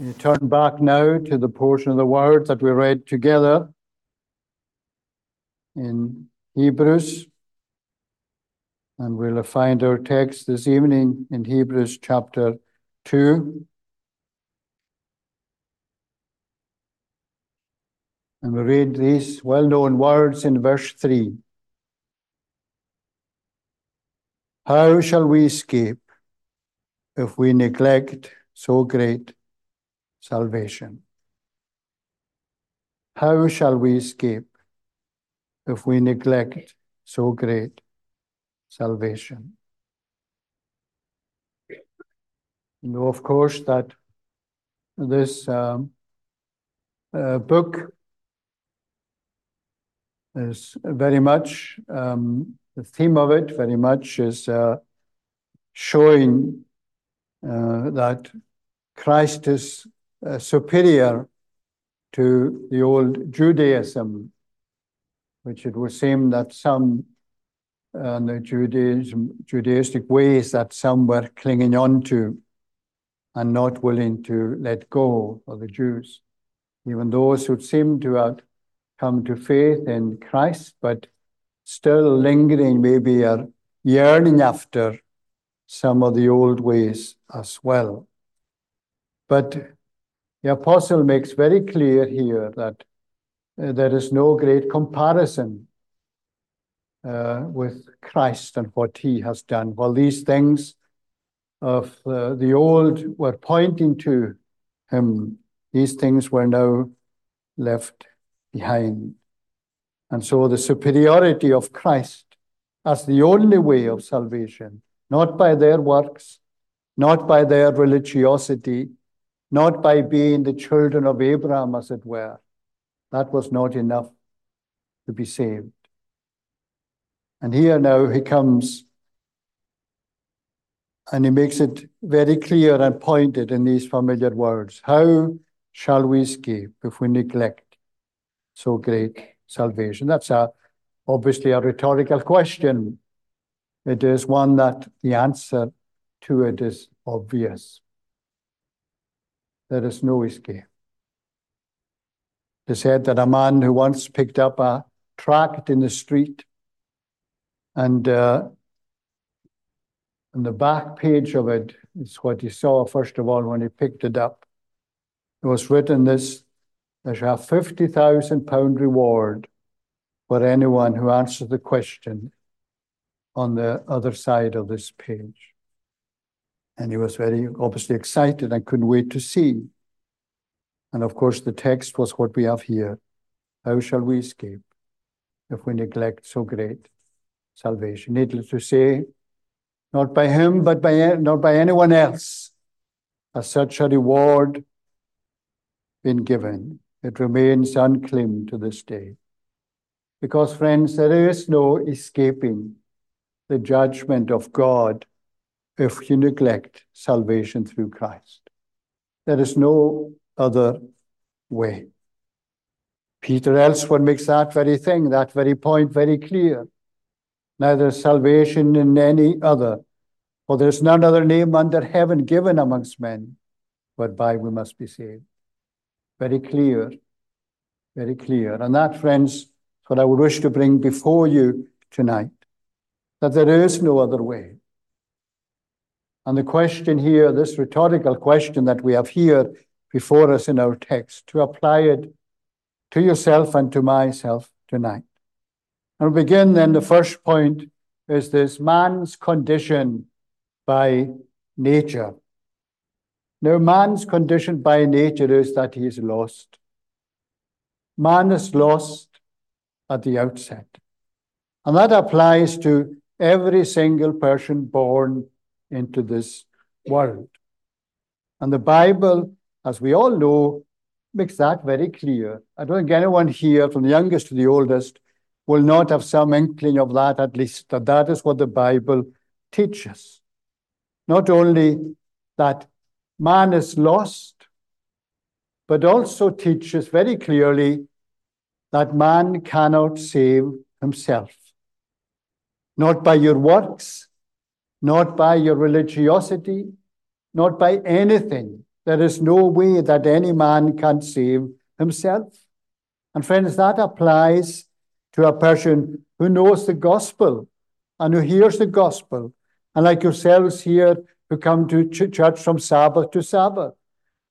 You turn back now to the portion of the word that we read together in Hebrews. And we'll find our text this evening in Hebrews chapter 2. And we read these well known words in verse 3. How shall we escape if we neglect so great salvation? How shall we escape if we neglect so great salvation? You know, of course, that this um, uh, book is very much um, the theme of it very much is uh, showing uh, that Christ is superior to the old Judaism, which it would seem that some uh, the Judaism, Judaistic ways that some were clinging on to and not willing to let go of the Jews. Even those who seem to have come to faith in Christ, but still lingering, maybe are yearning after some of the old ways as well. But the apostle makes very clear here that uh, there is no great comparison uh, with Christ and what he has done. While these things of uh, the old were pointing to him, these things were now left behind. And so the superiority of Christ as the only way of salvation, not by their works, not by their religiosity, not by being the children of Abraham, as it were. That was not enough to be saved. And here now he comes and he makes it very clear and pointed in these familiar words. How shall we escape if we neglect so great salvation? That's a, obviously a rhetorical question. It is one that the answer to it is obvious. There is no escape. Is said that a man who once picked up a tract in the street and uh, on the back page of it is what he saw, first of all, when he picked it up. It was written this there's a 50,000 pound reward for anyone who answers the question on the other side of this page. And he was very obviously excited and couldn't wait to see. And of course, the text was what we have here. How shall we escape if we neglect so great salvation? Needless to say, not by him, but by not by anyone else has such a reward been given it remains unclaimed to this day. Because, friends, there is no escaping the judgment of God if you neglect salvation through Christ. There is no other way. Peter elsewhere makes that very thing, that very point very clear. Neither salvation in any other, for there is none other name under heaven given amongst men whereby we must be saved. Very clear. Very clear. And that, friends, is what I would wish to bring before you tonight that there is no other way. And the question here, this rhetorical question that we have here before us in our text, to apply it to yourself and to myself tonight. And we begin then, the first point is this man's condition by nature. Now, man's condition by nature is that he is lost. Man is lost at the outset. And that applies to every single person born into this world. And the Bible, as we all know, makes that very clear. I don't think anyone here, from the youngest to the oldest, will not have some inkling of that, at least, that that is what the Bible teaches. Not only that man is lost, but also teaches very clearly that man cannot save himself. Not by your works, not by your religiosity, not by anything There is no way that any man can save himself. And friends, that applies to a person who knows the gospel and who hears the gospel. And like yourselves here who come to ch- church from Sabbath to Sabbath.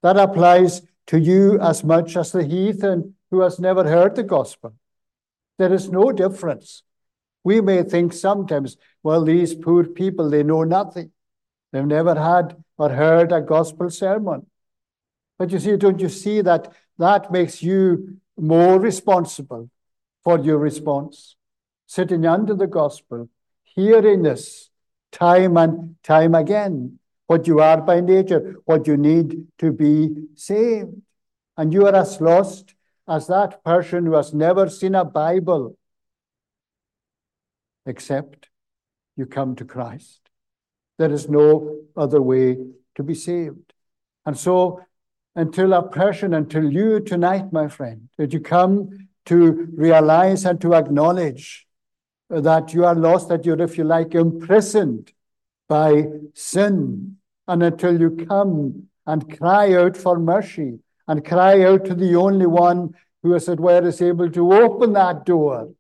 That applies to you as much as the heathen who has never heard the gospel. There is no difference. We may think sometimes, well, these poor people, they know nothing. They've never had or heard a gospel sermon. But you see, don't you see that that makes you more responsible for your response? Sitting under the gospel, hearing this time and time again, what you are by nature, what you need to be saved. And you are as lost as that person who has never seen a Bible, except you come to Christ. There is no other way to be saved. And so, until a person, until you tonight, my friend, that you come to realize and to acknowledge that you are lost, that you're, if you like, imprisoned by sin, and until you come and cry out for mercy and cry out to the only one who, as it were, is able to open that door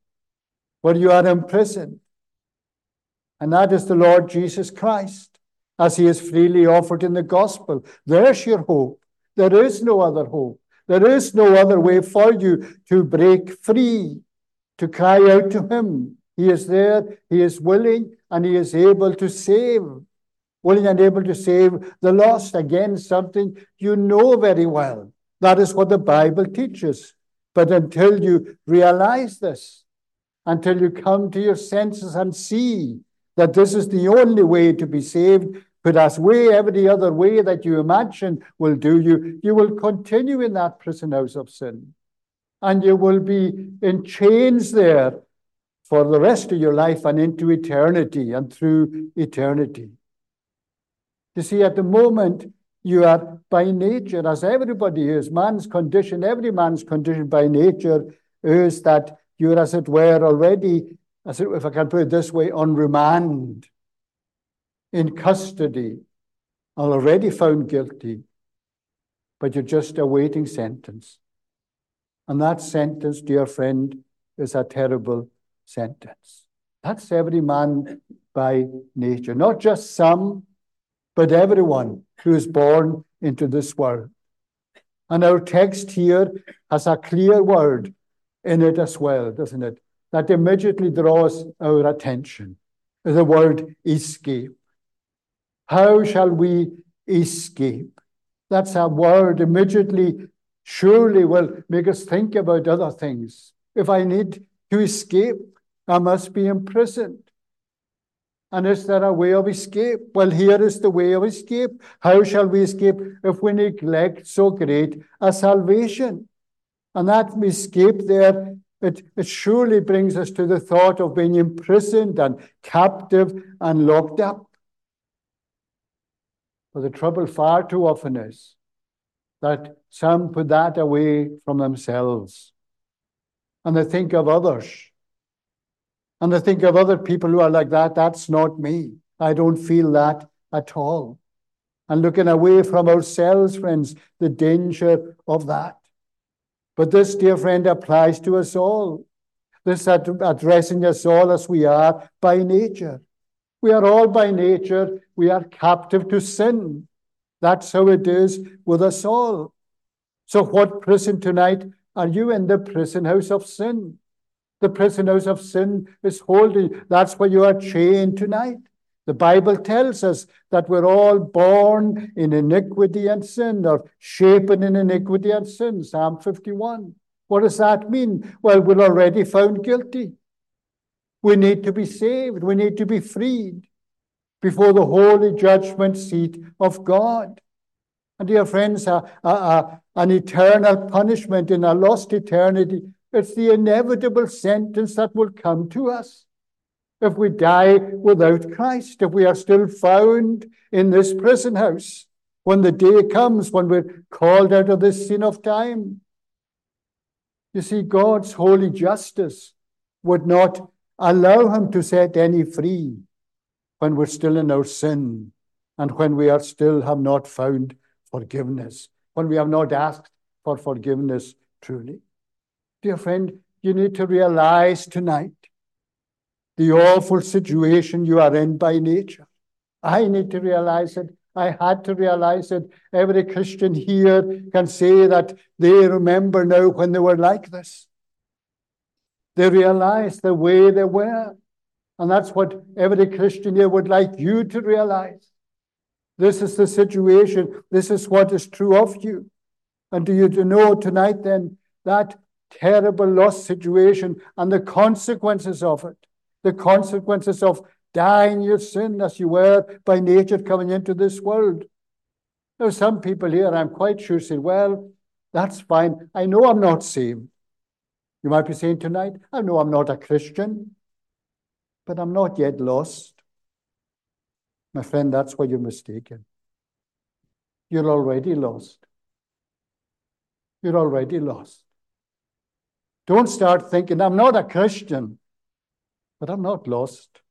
where you are imprisoned. And that is the Lord Jesus Christ, as he is freely offered in the gospel. There's your hope. There is no other hope. There is no other way for you to break free, to cry out to him. He is there, he is willing, and he is able to save. Willing and able to save the lost. Again, something you know very well. That is what the Bible teaches. But until you realize this, until you come to your senses and see that this is the only way to be saved, but as way every other way that you imagine will do you, you will continue in that prison house of sin. And you will be in chains there for the rest of your life and into eternity and through eternity. You see, at the moment, you are by nature, as everybody is, man's condition, every man's condition by nature is that you're, as it were, already as if I can put it this way, on remand, in custody, already found guilty, but you're just awaiting sentence. And that sentence, dear friend, is a terrible sentence. That's every man by nature, not just some, but everyone who is born into this world. And our text here has a clear word in it as well, doesn't it? That immediately draws our attention the word escape. How shall we escape? That's a word immediately, surely will make us think about other things. If I need to escape, I must be imprisoned. And is there a way of escape? Well, here is the way of escape. How shall we escape if we neglect so great a salvation? And that escape there it, it surely brings us to the thought of being imprisoned and captive and locked up. But the trouble far too often is that some put that away from themselves and they think of others. And they think of other people who are like that. That's not me. I don't feel that at all. And looking away from ourselves, friends, the danger of that. But this, dear friend, applies to us all. This addressing us all as we are by nature. We are all by nature, we are captive to sin. That's how it is with us all. So, what prison tonight are you in? The prison house of sin. The prison house of sin is holding. That's where you are chained tonight. The Bible tells us that we're all born in iniquity and sin, or shapen in iniquity and sin. Psalm 51. What does that mean? Well, we're already found guilty. We need to be saved. We need to be freed before the holy judgment seat of God. And dear friends, a, a, a, an eternal punishment in a lost eternity, it's the inevitable sentence that will come to us if we die without Christ, if we are still found in this prison house, when the day comes when we're called out of this sin of time. You see, God's holy justice would not allow him to set any free when we're still in our sin and when we are still have not found forgiveness when we have not asked for forgiveness truly. Dear friend, you need to realize tonight the awful situation you are in by nature. I need to realize it. I had to realize it. Every Christian here can say that they remember now when they were like this. They realized the way they were. And that's what every Christian here would like you to realize. This is the situation. This is what is true of you. And do you know tonight then that terrible lost situation and the consequences of it? The consequences of dying your sin as you were by nature coming into this world. Now, some people here, I'm quite sure, say, well, that's fine. I know I'm not saved. You might be saying tonight, I know I'm not a Christian, but I'm not yet lost. My friend, that's where you're mistaken. You're already lost. You're already lost. Don't start thinking, I'm not a Christian, but I'm not lost.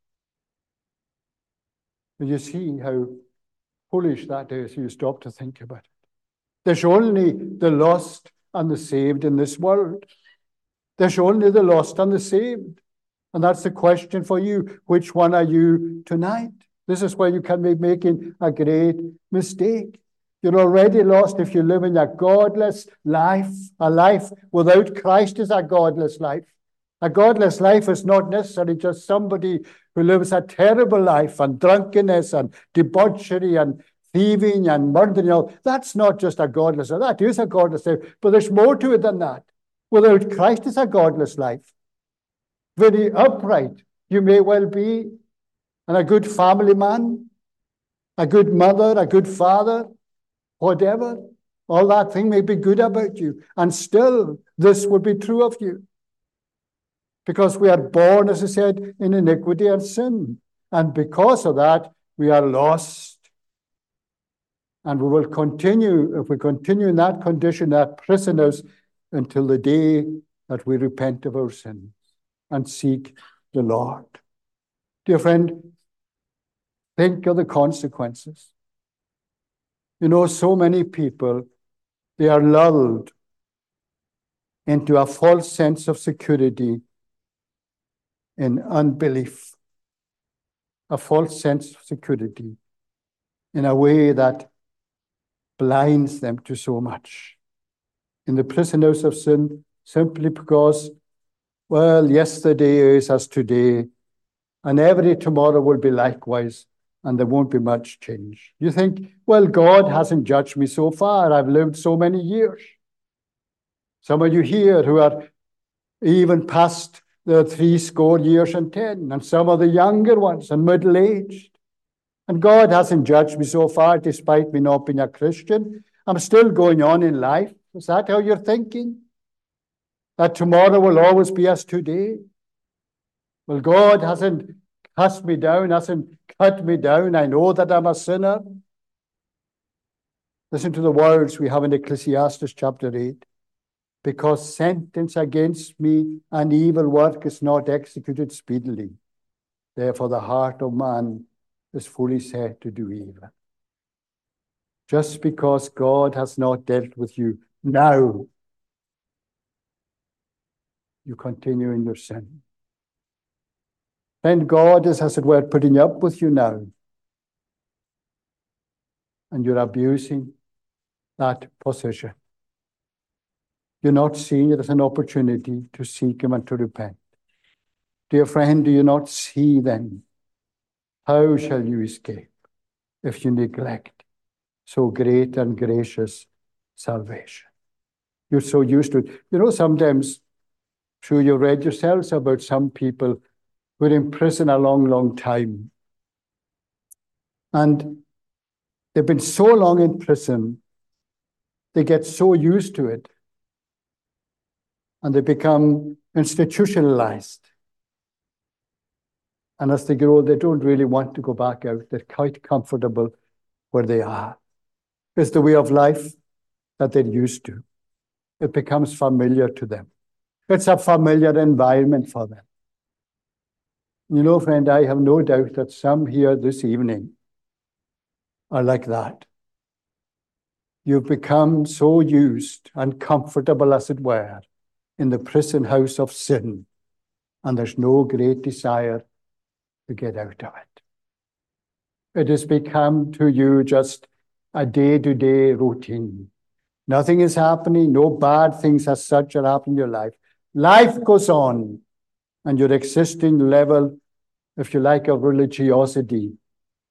And you see how foolish that is. You stop to think about it. There's only the lost and the saved in this world. There's only the lost and the saved. And that's the question for you. Which one are you tonight? This is where you can be making a great mistake. You're already lost if you live in a godless life. A life without Christ is a godless life. A godless life is not necessarily just somebody who lives a terrible life and drunkenness and debauchery and thieving and murdering. All. That's not just a godless life. That is a godless life, but there's more to it than that. Without Christ is a godless life. Very upright you may well be, and a good family man, a good mother, a good father, whatever. All that thing may be good about you, and still this would be true of you. Because we are born, as I said, in iniquity and sin. And because of that, we are lost. And we will continue, if we continue in that condition, that prisoners, until the day that we repent of our sins and seek the Lord. Dear friend, think of the consequences. You know, so many people, they are lulled into a false sense of security in unbelief, a false sense of security in a way that blinds them to so much. In the prisoners of sin, simply because well, yesterday is as today, and every tomorrow will be likewise, and there won't be much change. You think, well, God hasn't judged me so far. I've lived so many years. Some of you here who are even past the three score years and ten, and some of the younger ones and middle aged. And God hasn't judged me so far, despite me not being a Christian. I'm still going on in life. Is that how you're thinking? that tomorrow will always be as today? Well, God hasn't cast me down, hasn't cut me down. I know that I'm a sinner. Listen to the words we have in Ecclesiastes chapter 8. Because sentence against me an evil work is not executed speedily. Therefore, the heart of man is fully set to do evil. Just because God has not dealt with you now you continue in your sin. And God is, as it were, putting up with you now. And you're abusing that position. You're not seeing it as an opportunity to seek Him and to repent. Dear friend, do you not see then? How shall you escape if you neglect so great and gracious salvation? You're so used to it. You know, sometimes Sure, you read yourselves about some people who are in prison a long, long time. And they've been so long in prison, they get so used to it. And they become institutionalized. And as they grow, they don't really want to go back out. They're quite comfortable where they are. It's the way of life that they're used to. It becomes familiar to them. It's a familiar environment for them. You know, friend, I have no doubt that some here this evening are like that. You've become so used and comfortable, as it were, in the prison house of sin, and there's no great desire to get out of it. It has become to you just a day to day routine. Nothing is happening, no bad things as such are happening in your life. Life goes on, and your existing level, if you like, of religiosity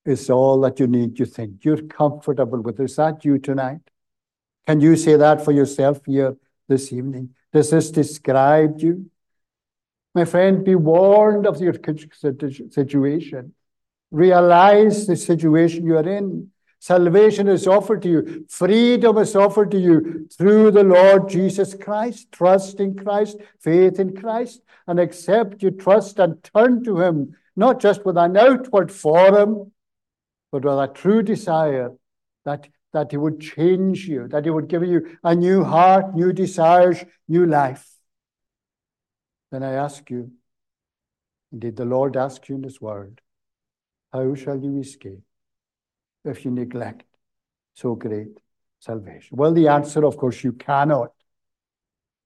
is all that you need, you think. You're comfortable with. Is that you tonight? Can you say that for yourself here this evening? This described you? My friend, be warned of your situation. Realize the situation you are in. Salvation is offered to you. Freedom is offered to you through the Lord Jesus Christ. Trust in Christ, faith in Christ, and accept you trust and turn to Him, not just with an outward form, but with a true desire that, that He would change you, that He would give you a new heart, new desires, new life. Then I ask you, did the Lord ask you in this Word, how shall you escape if you neglect so great salvation? Well, the answer, of course, you cannot.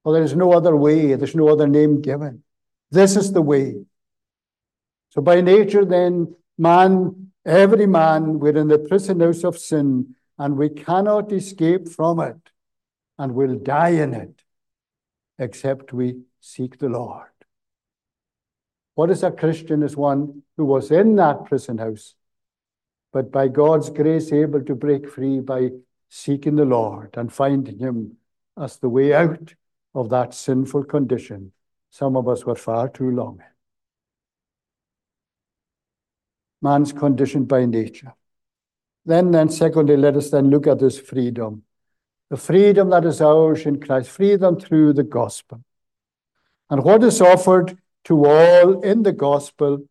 Well, there is no other way, there's no other name given. This is the way. So, by nature, then, man, every man, we're in the prison house of sin, and we cannot escape from it, and will die in it, except we seek the Lord. What is a Christian? Is one who was in that prison house, but by God's grace able to break free by seeking the Lord and finding Him as the way out of that sinful condition some of us were far too long in. Man's condition by nature. Then, then, secondly, let us then look at this freedom. The freedom that is ours in Christ, freedom through the gospel. And what is offered to all in the gospel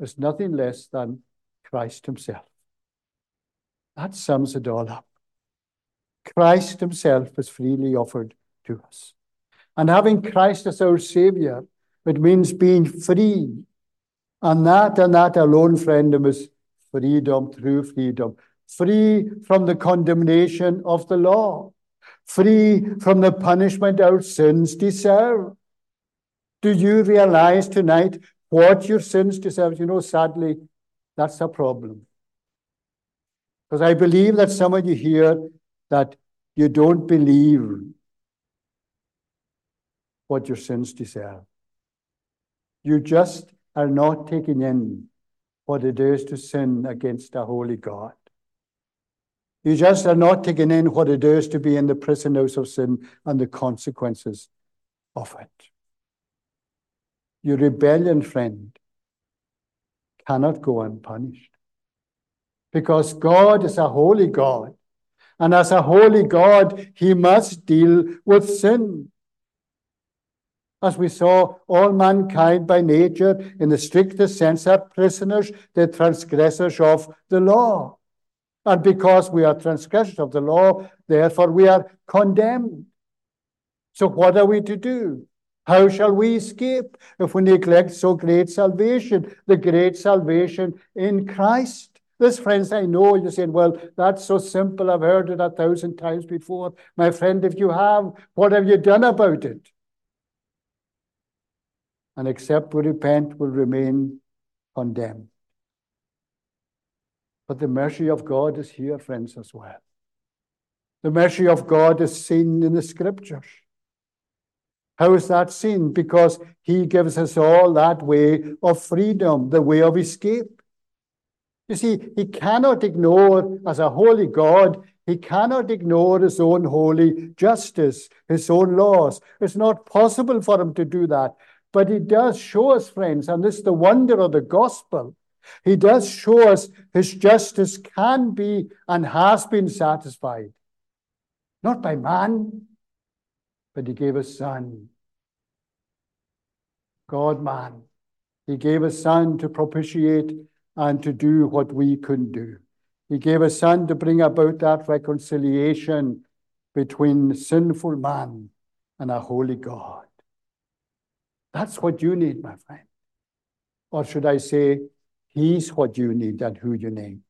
is nothing less than Christ Himself. That sums it all up. Christ Himself is freely offered to us. And having Christ as our Savior, it means being free. And that and that alone, friend, is freedom through freedom. Free from the condemnation of the law. Free from the punishment our sins deserve. Do you realize tonight what your sins deserve? You know, sadly, that's a problem. Because I believe that some of you here that you don't believe what your sins deserve. You just are not taking in what it is to sin against a holy God. You just are not taking in what it is to be in the prison house of sin and the consequences of it. Your rebellion, friend, cannot go unpunished. Because God is a holy God. And as a holy God, he must deal with sin. As we saw, all mankind by nature, in the strictest sense, are prisoners, the transgressors of the law. And because we are transgressors of the law, therefore we are condemned. So, what are we to do? How shall we escape if we neglect so great salvation, the great salvation in Christ? This, friends, I know you're saying, well, that's so simple. I've heard it a thousand times before. My friend, if you have, what have you done about it? And except we repent, will remain condemned. But the mercy of God is here, friends, as well. The mercy of God is seen in the scriptures. How is that seen? Because he gives us all that way of freedom, the way of escape. You see, he cannot ignore, as a holy God, he cannot ignore his own holy justice, his own laws. It's not possible for him to do that. But he does show us, friends, and this is the wonder of the gospel. He does show us his justice can be and has been satisfied. Not by man, but he gave a son. God man. He gave a son to propitiate and to do what we couldn't do. He gave a son to bring about that reconciliation between sinful man and a holy God. That's what you need, my friend. Or should I say, he's what you need and who you need.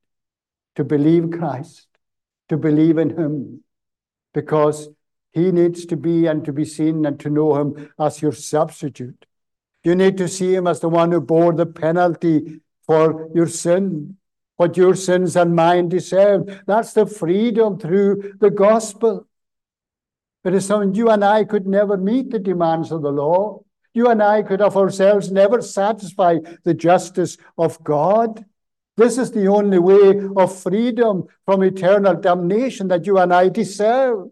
To believe Christ, to believe in him because he needs to be and to be seen and to know him as your substitute. You need to see him as the one who bore the penalty for your sin, what your sins and mine deserved. That's the freedom through the gospel. But as some you and I could never meet the demands of the law. You and I could of ourselves never satisfy the justice of God. This is the only way of freedom from eternal damnation that you and I deserve.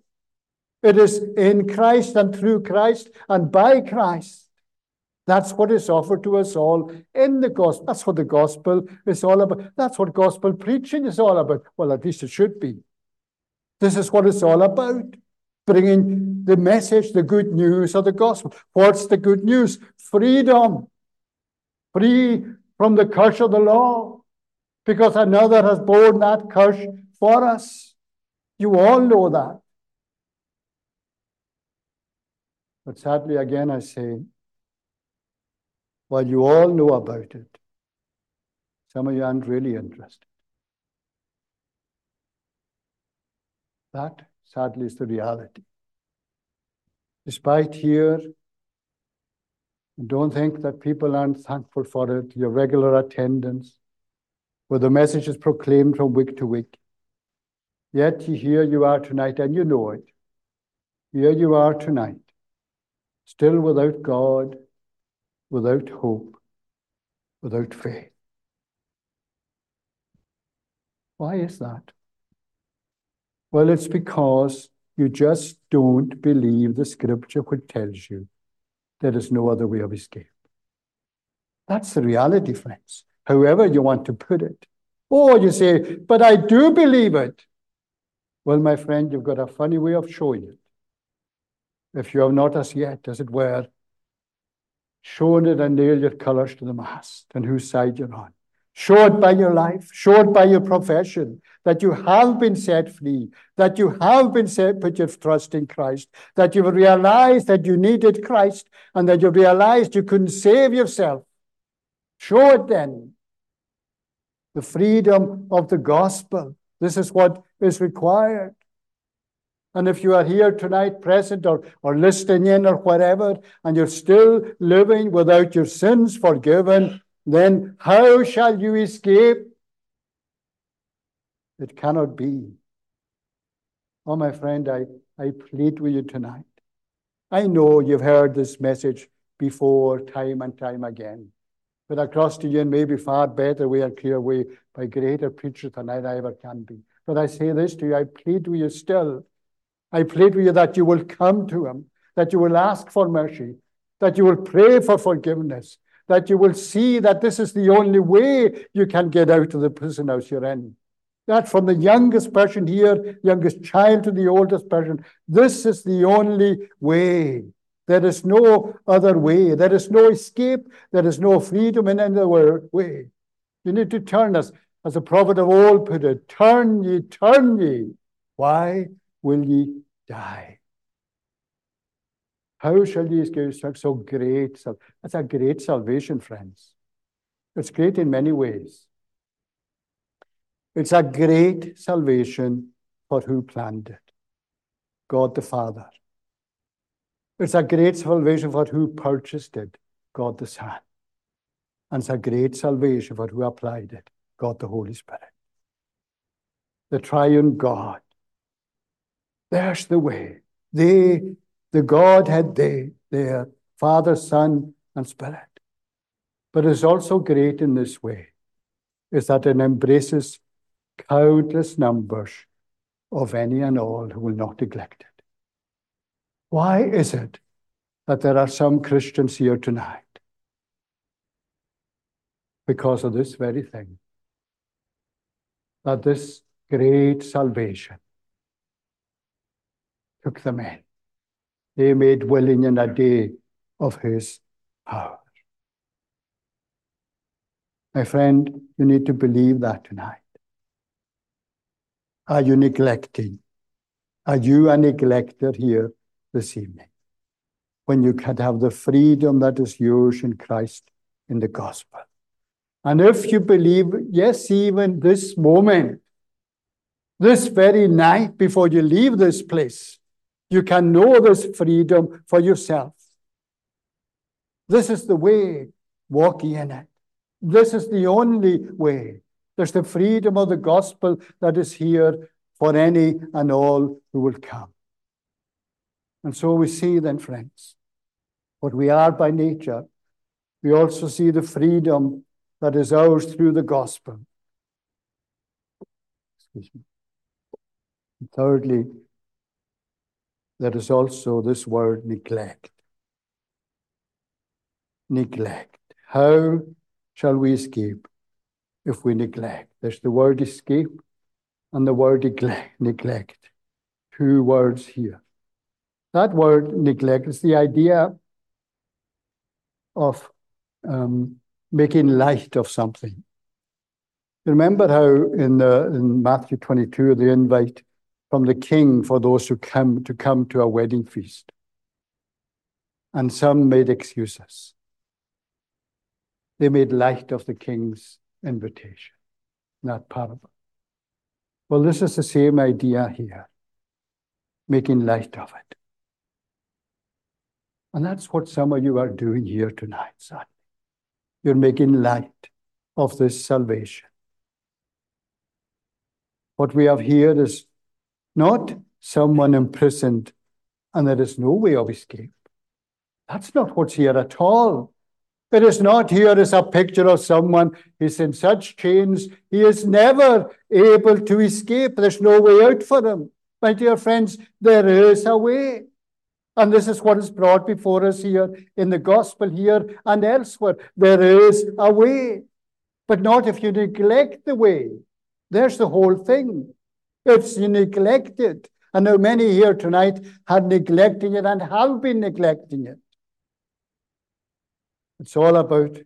It is in Christ and through Christ and by Christ. That's what is offered to us all in the gospel. That's what the gospel is all about. That's what gospel preaching is all about. Well, at least it should be. This is what it's all about. Bringing the message, the good news of the gospel. What's the good news? Freedom. Free from the curse of the law. Because another has borne that curse for us. You all know that. But sadly, again, I say, while you all know about it, some of you aren't really interested. That, sadly, is the reality. Despite here, don't think that people aren't thankful for it, your regular attendance, where the message is proclaimed from week to week. Yet here you are tonight, and you know it. Here you are tonight, still without God, without hope, without faith. Why is that? Well, it's because you just don't believe the scripture which tells you there is no other way of escape. That's the reality, friends, however you want to put it. Or you say, but I do believe it. Well, my friend, you've got a funny way of showing it. If you have not as yet, as it were, shown it and nailed your colours to the mast and whose side you're on. Show it by your life, show it by your profession, that you have been set free, that you have been set, put your trust in Christ, that you've realized that you needed Christ, and that you realized you couldn't save yourself. Show it then. The freedom of the gospel. This is what is required. And if you are here tonight, present or, or listening in or whatever, and you're still living without your sins forgiven, then how shall you escape? It cannot be. Oh, my friend, I, I plead with you tonight. I know you've heard this message before, time and time again. But across to you in maybe far better way and clear way by greater preachers than I ever can be. But I say this to you, I plead with you still I plead with you that you will come to him, that you will ask for mercy, that you will pray for forgiveness, that you will see that this is the only way you can get out of the prison house you're in. That from the youngest person here, youngest child to the oldest person, this is the only way. There is no other way. There is no escape. There is no freedom in any other way. You need to turn us, as the prophet of old put it, turn ye, turn ye. Why? will ye die. How shall these ye escape so great? That's a great salvation, friends. It's great in many ways. It's a great salvation for who planned it God the Father. It's a great salvation for who purchased it God the Son. And it's a great salvation for who applied it God the Holy Spirit. The triune God there's the way. They, the Godhead, they, they are uh, Father, Son, and Spirit. But it's also great in this way, is that it embraces countless numbers of any and all who will not neglect it. Why is it that there are some Christians here tonight? Because of this very thing. That this great salvation took them in. They made willing in a day of his power. My friend, you need to believe that tonight. Are you neglecting? Are you a neglecter here this evening? When you can have the freedom that is yours in Christ in the gospel. And if you believe, yes, even this moment, this very night before you leave this place, you can know this freedom for yourself. This is the way, walk in it. This is the only way. There's the freedom of the gospel that is here for any and all who will come. And so we see then, friends, what we are by nature. We also see the freedom that is ours through the gospel. Excuse me. And thirdly, there is also this word neglect. Neglect. How shall we escape if we neglect? There's the word escape and the word neglect. Two words here. That word neglect is the idea of um, making light of something. Remember how in, the, in Matthew 22, the invite from the king for those who come to come to a wedding feast. And some made excuses. They made light of the king's invitation, not parable. Well, this is the same idea here, making light of it. And that's what some of you are doing here tonight, son. You're making light of this salvation. What we have here is not someone imprisoned and there is no way of escape. That's not what's here at all. It is not here as a picture of someone who's in such chains he is never able to escape. There's no way out for him. My dear friends, there is a way. And this is what is brought before us here in the gospel here and elsewhere. There is a way, but not if you neglect the way. There's the whole thing. If you neglect it, and now many here tonight have neglecting it and have been neglecting it. It's all about,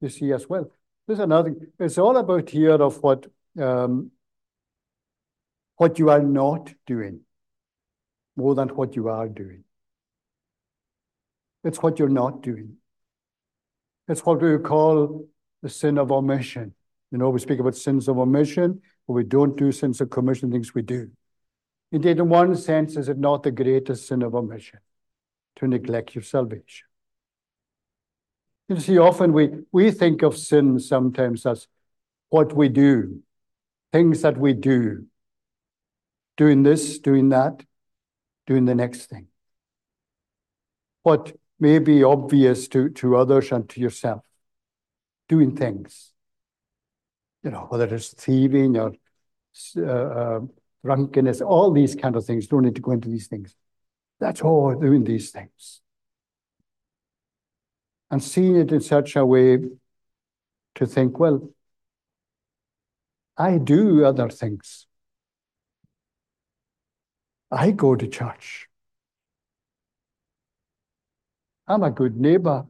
you see as well. There's another, thing. it's all about here of what um, what you are not doing more than what you are doing. It's what you're not doing. It's what we call the sin of omission. You know, we speak about sins of omission, but we don't do sins of commission, things we do. Indeed, in one sense, is it not the greatest sin of omission to neglect your salvation? You see, often we, we think of sin sometimes as what we do, things that we do, doing this, doing that doing the next thing. What may be obvious to, to others and to yourself, doing things. You know, whether it's thieving or uh, uh, drunkenness, all these kind of things. Don't need to go into these things. That's all doing these things. And seeing it in such a way to think, well, I do other things. I go to church. I'm a good neighbor.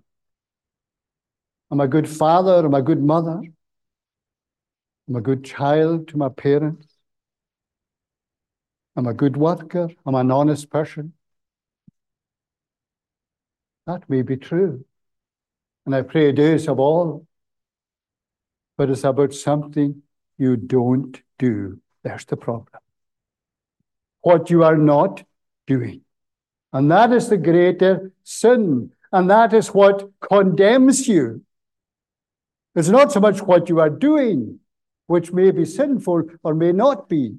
I'm a good father. I'm a good mother. I'm a good child to my parents. I'm a good worker. I'm an honest person. That may be true. And I pray it is of all. But it's about something you don't do. There's the problem what you are not doing. And that is the greater sin. And that is what condemns you. It's not so much what you are doing, which may be sinful or may not be,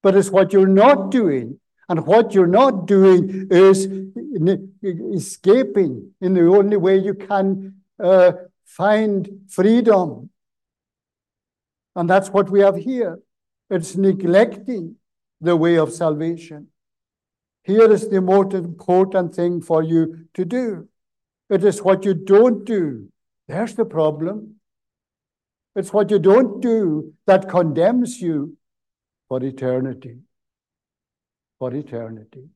but it's what you're not doing. And what you're not doing is escaping in the only way you can uh, find freedom. And that's what we have here. It's neglecting the way of salvation. Here is the most important thing for you to do. It is what you don't do. There's the problem. It's what you don't do that condemns you for eternity. For eternity.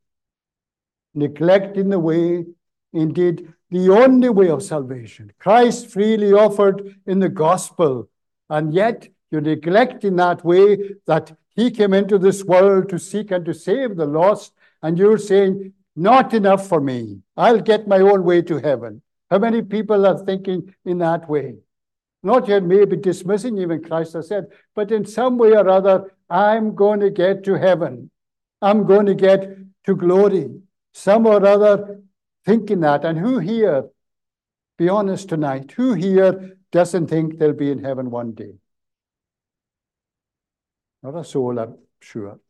Neglecting the way, indeed, the only way of salvation. Christ freely offered in the gospel, and yet you're neglecting that way that he came into this world to seek and to save the lost, and you're saying, Not enough for me. I'll get my own way to heaven. How many people are thinking in that way? Not yet maybe dismissing even Christ has said, but in some way or other, I'm going to get to heaven. I'm going to get to glory. Some or other thinking that. And who here, be honest tonight, who here doesn't think they'll be in heaven one day? Not a soul, I'm sure.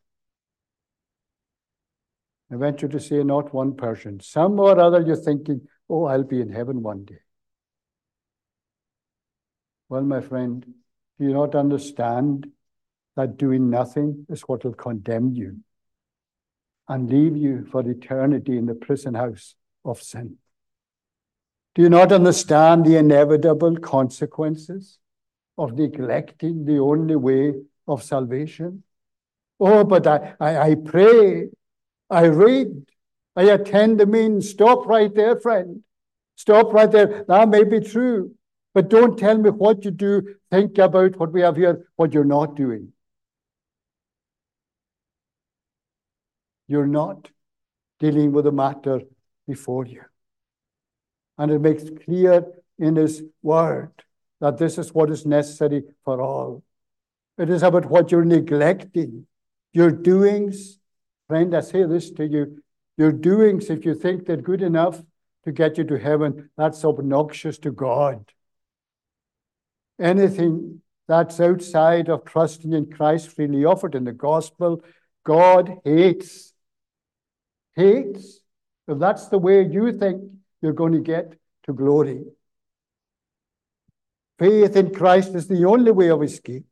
I venture to say not one person. Some or other you're thinking, oh, I'll be in heaven one day. Well, my friend, do you not understand that doing nothing is what will condemn you and leave you for eternity in the prison house of sin? Do you not understand the inevitable consequences of neglecting the only way of salvation? Oh, but I, I, I pray, I read, I attend the means. Stop right there, friend. Stop right there. That may be true. But don't tell me what you do. Think about what we have here, what you're not doing. You're not dealing with the matter before you. And it makes clear in His Word that this is what is necessary for all. It is about what you're neglecting, your doings. Friend, I say this to you your doings, if you think they're good enough to get you to heaven, that's obnoxious to God. Anything that's outside of trusting in Christ freely offered in the gospel, God hates. Hates. If that's the way you think you're going to get to glory. Faith in Christ is the only way of escape.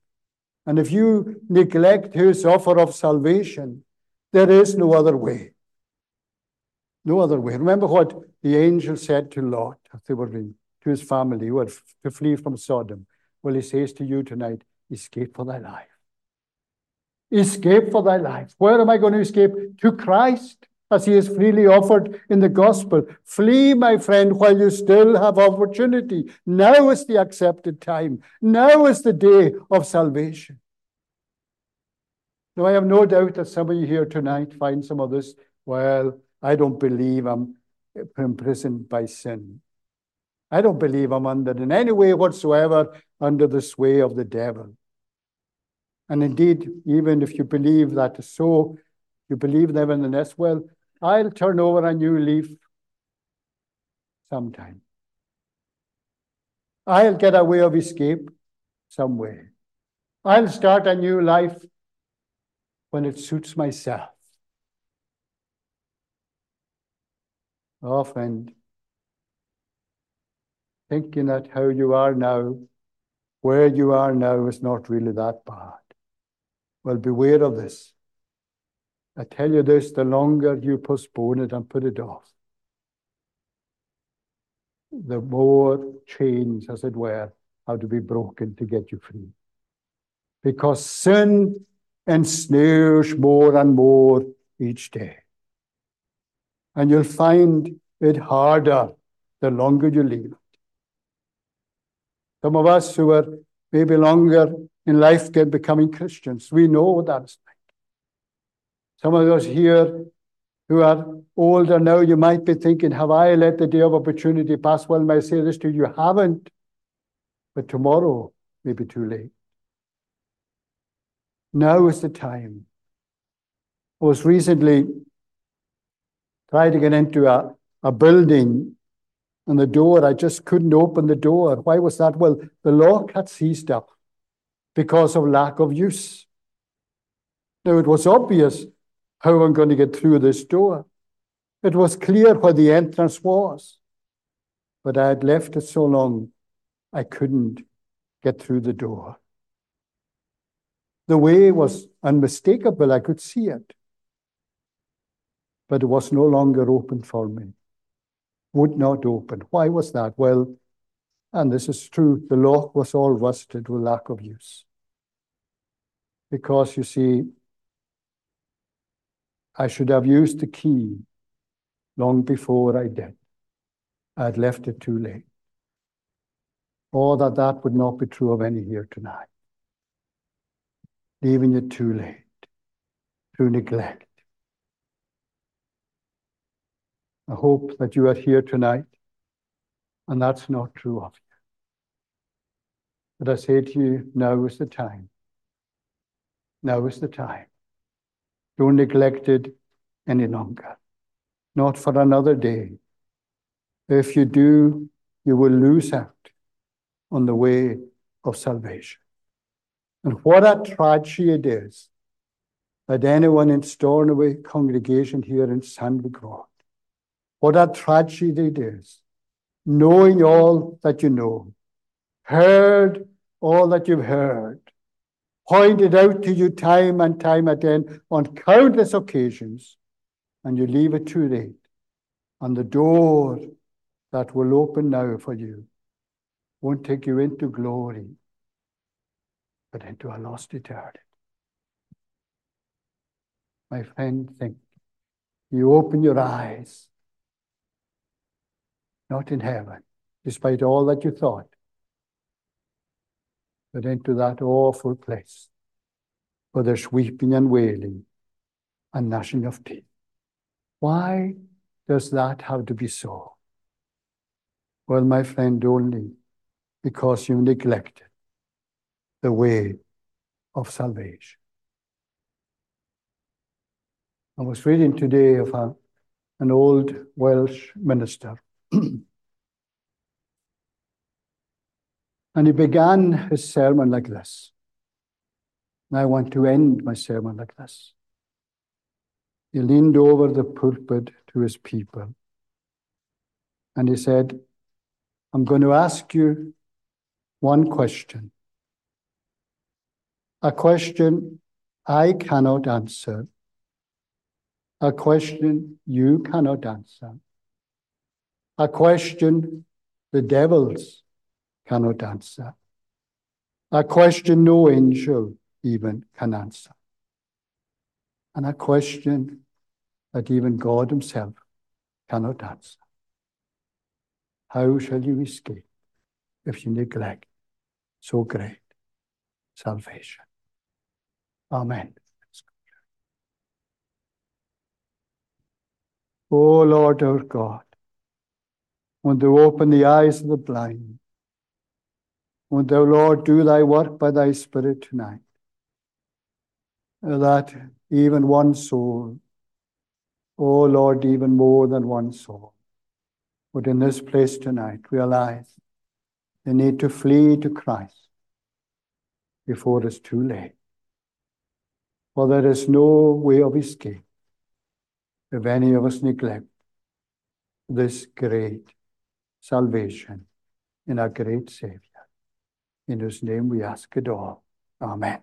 And if you neglect his offer of salvation, there is no other way. No other way. Remember what the angel said to Lot they were in, to his family who had to flee from Sodom. Well, he says to you tonight, escape for thy life. Escape for thy life. Where am I going to escape? To Christ, as he is freely offered in the gospel. Flee, my friend, while you still have opportunity. Now is the accepted time. Now is the day of salvation. Now, I have no doubt that some of you here tonight find some of this, well, I don't believe I'm imprisoned by sin. I don't believe I'm under in any way whatsoever under the sway of the devil. And indeed, even if you believe that so, you believe nevertheless, well, I'll turn over a new leaf sometime. I'll get a way of escape some way. I'll start a new life when it suits myself. Oh, friend, thinking that how you are now, where you are now, is not really that bad. Well, beware of this. I tell you this the longer you postpone it and put it off, the more chains, as it were, have to be broken to get you free. Because sin ensnares more and more each day. And you'll find it harder the longer you it. Some of us who are maybe longer in life get becoming Christians, we know what that's like. Some of us here who are older now, you might be thinking, Have I let the day of opportunity pass? Well, may I say this to you? You haven't, but tomorrow may be too late. Now is the time. I was recently trying to get into a, a building and the door, I just couldn't open the door. Why was that? Well, the lock had seized up because of lack of use. Now, it was obvious how I'm going to get through this door. It was clear where the entrance was, but I had left it so long I couldn't get through the door. The way was unmistakable, I could see it, but it was no longer open for me. Would not open. Why was that? Well, and this is true, the lock was all rusted with lack of use. Because you see, I should have used the key long before I did. I had left it too late. Or that that would not be true of any here tonight. Leaving it too late, through neglect. I hope that you are here tonight, and that's not true of you. But I say to you, now is the time. Now is the time. Don't neglect it any longer. Not for another day. If you do, you will lose out on the way of salvation. And what a tragedy it is that anyone in Stornoway congregation here in Sandy Grove, what a tragedy it is, knowing all that you know, heard all that you've heard, pointed out to you time and time again on countless occasions, and you leave it too late. And the door that will open now for you won't take you into glory, but into a lost eternity. My friend, think. You open your eyes, not in heaven, despite all that you thought, but into that awful place where there's weeping and wailing and gnashing of teeth. Why does that have to be so? Well, my friend, only because you neglected the way of salvation. I was reading today of a, an old Welsh minister. and he began his sermon like this. And I want to end my sermon like this. He leaned over the pulpit to his people and he said, I'm going to ask you one question. A question I cannot answer. A question you cannot answer. A question the devils cannot answer. A question no angel even can answer. And a question that even God Himself cannot answer. How shall you escape if you neglect so great salvation? Amen. O Lord our God, when thou open the eyes of the blind, when thou, Lord, do thy work by thy Spirit tonight, uh, that even one soul, O Lord, even more than one soul, would in this place tonight realize they need to flee to Christ before it's too late. For there is no way of escape if any of us neglect this great salvation in our great Savior. In whose name we ask it all. Amen.